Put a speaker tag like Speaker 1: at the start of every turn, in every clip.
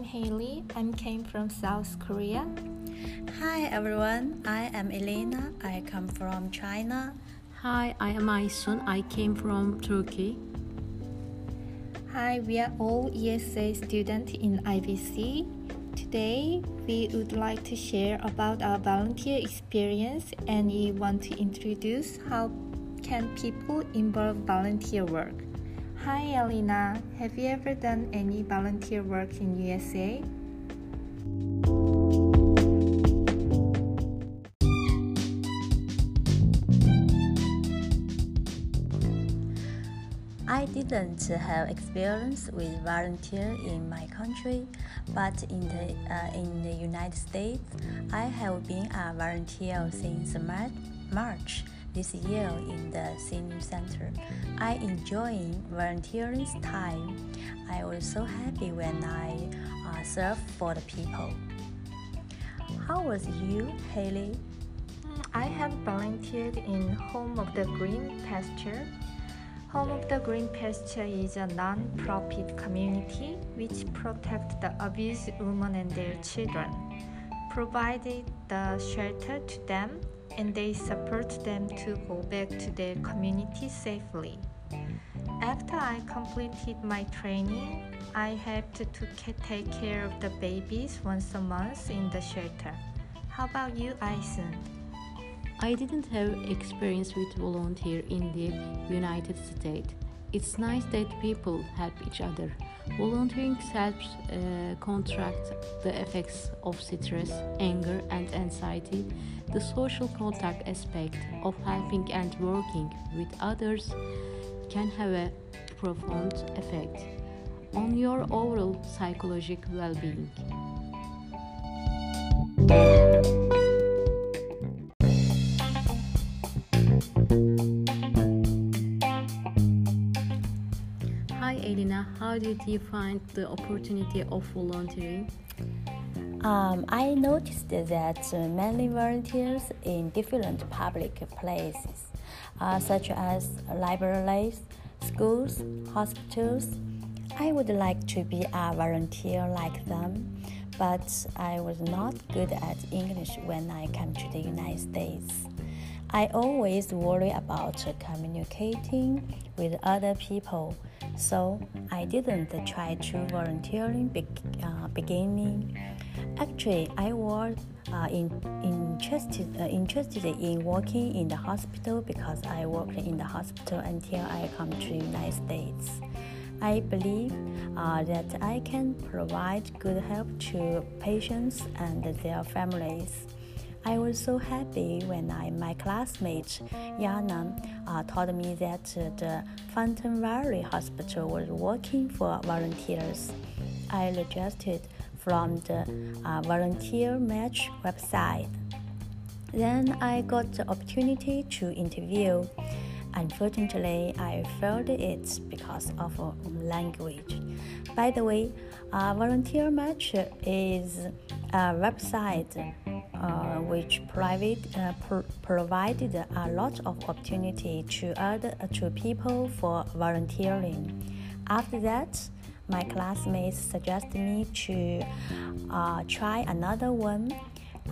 Speaker 1: I'm Haley. I'm came from South Korea.
Speaker 2: Hi everyone. I am Elena. I come from China.
Speaker 3: Hi, I am Aysun. I came from Turkey.
Speaker 1: Hi, we are all ESA students in IVC. Today, we would like to share about our volunteer experience and we want to introduce how can people involve volunteer work. Hi, Elena. Have you ever done any volunteer work in USA?
Speaker 2: I didn't have experience with volunteer in my country, but in the uh, in the United States, I have been a volunteer since March this year in the senior center. I enjoy volunteering time. I was so happy when I uh, served for the people. How was you, Haley?
Speaker 1: I have volunteered in Home of the Green Pasture Home of the Green Pasture is a non-profit community which protects the abused women and their children, provided the shelter to them, and they support them to go back to their community safely. After I completed my training, I have to, take care of the babies once a month in the shelter. How about you, Aysun?
Speaker 3: I didn't have experience with volunteer in the United States. It's nice that people help each other. Volunteering helps uh, contract the effects of stress, anger, and anxiety. The social contact aspect of helping and working with others can have a profound effect on your overall psychological well being. Hi Elena, how did you find the opportunity of volunteering?
Speaker 2: Um, I noticed that many volunteers in different public places, uh, such as libraries, schools, hospitals. I would like to be a volunteer like them, but I was not good at English when I came to the United States. I always worry about communicating with other people, so I didn't try to volunteering be- uh, beginning. Actually, I was uh, in, interested uh, interested in working in the hospital because I worked in the hospital until I come to United States. I believe uh, that I can provide good help to patients and their families. I was so happy when I, my classmate Yana uh, told me that the Fountain Valley Hospital was working for volunteers. I registered from the uh, volunteer match website. Then I got the opportunity to interview. Unfortunately, I failed it because of language. By the way, uh, Volunteer Match is a website which private, uh, pr- provided a lot of opportunity to other to people for volunteering. After that, my classmates suggested me to uh, try another one.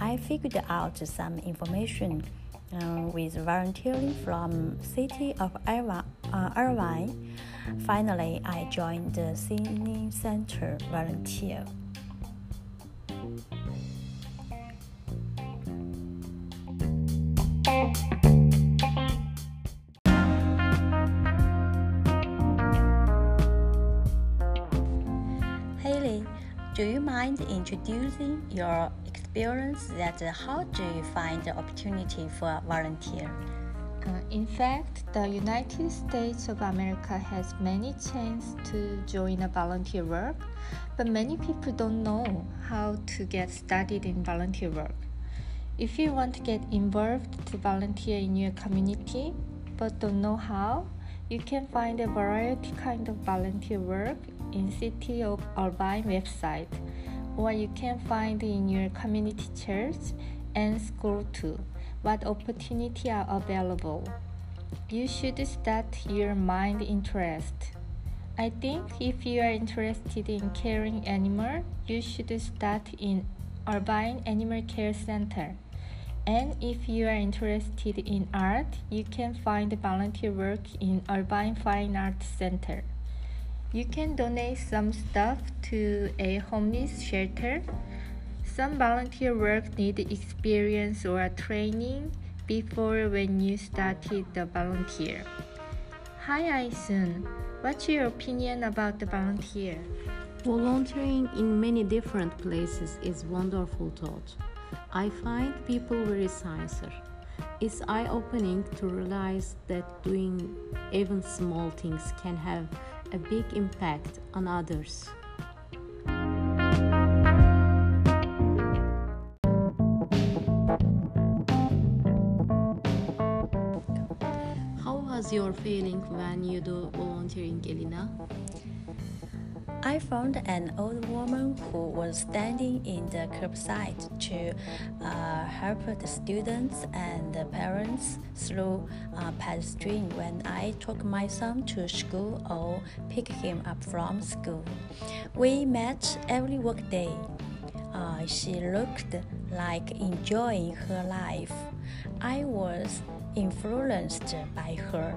Speaker 2: I figured out some information uh, with volunteering from city of Irvine. Finally, I joined the singing center volunteer. Do you mind introducing your experience that how do you find the opportunity for volunteer?
Speaker 1: Uh, in fact, the United States of America has many chances to join a volunteer work, but many people don't know how to get started in volunteer work. If you want to get involved to volunteer in your community but don't know how, you can find a variety kind of volunteer work in City of Irvine website, or you can find in your community church and school too what opportunity are available. You should start your mind interest. I think if you are interested in caring animal, you should start in Irvine Animal Care Center. And if you are interested in art, you can find volunteer work in Irvine Fine Arts Center. You can donate some stuff to a homeless shelter. Some volunteer work need experience or training before when you started the volunteer. Hi Aysun, what's your opinion about the volunteer?
Speaker 3: Volunteering in many different places is wonderful thought. I find people very sincere. It's eye-opening to realize that doing even small things can have a big impact on others. How was your feeling when you do volunteering, Elina?
Speaker 2: I found an old woman who was standing in the curbside to uh, help the students and the parents through uh, pedestrian when I took my son to school or pick him up from school. We met every workday. Uh, she looked like enjoying her life. I was influenced by her.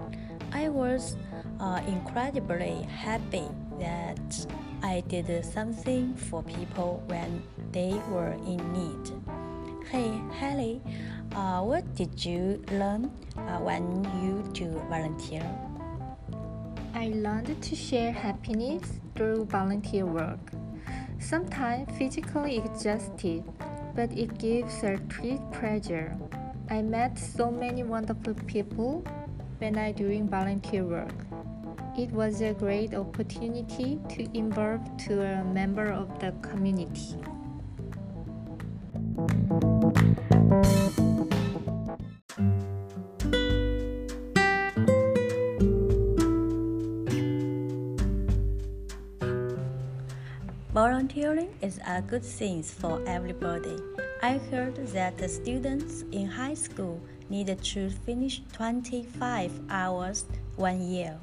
Speaker 2: I was uh, incredibly happy that I did something for people when they were in need. Hey, Haley, uh, what did you learn uh, when you do volunteer?
Speaker 1: I learned to share happiness through volunteer work. Sometimes physically exhausted, but it gives a treat pleasure. I met so many wonderful people when I doing volunteer work. It was a great opportunity to involve to a member of the community.
Speaker 2: Volunteering is a good thing for everybody. I heard that the students in high school need to finish 25 hours one year.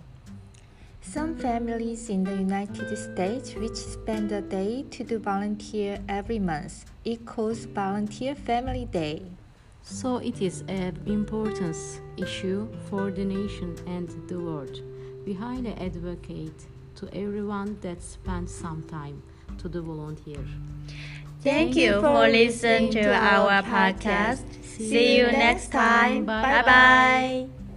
Speaker 1: Some families in the United States which spend a day to do volunteer every month It equals Volunteer Family Day.
Speaker 3: So it is an important issue for the nation and the world. We highly advocate to everyone that spends some time to the volunteer.
Speaker 2: Thank you for listening to our podcast. See you next time. Bye bye.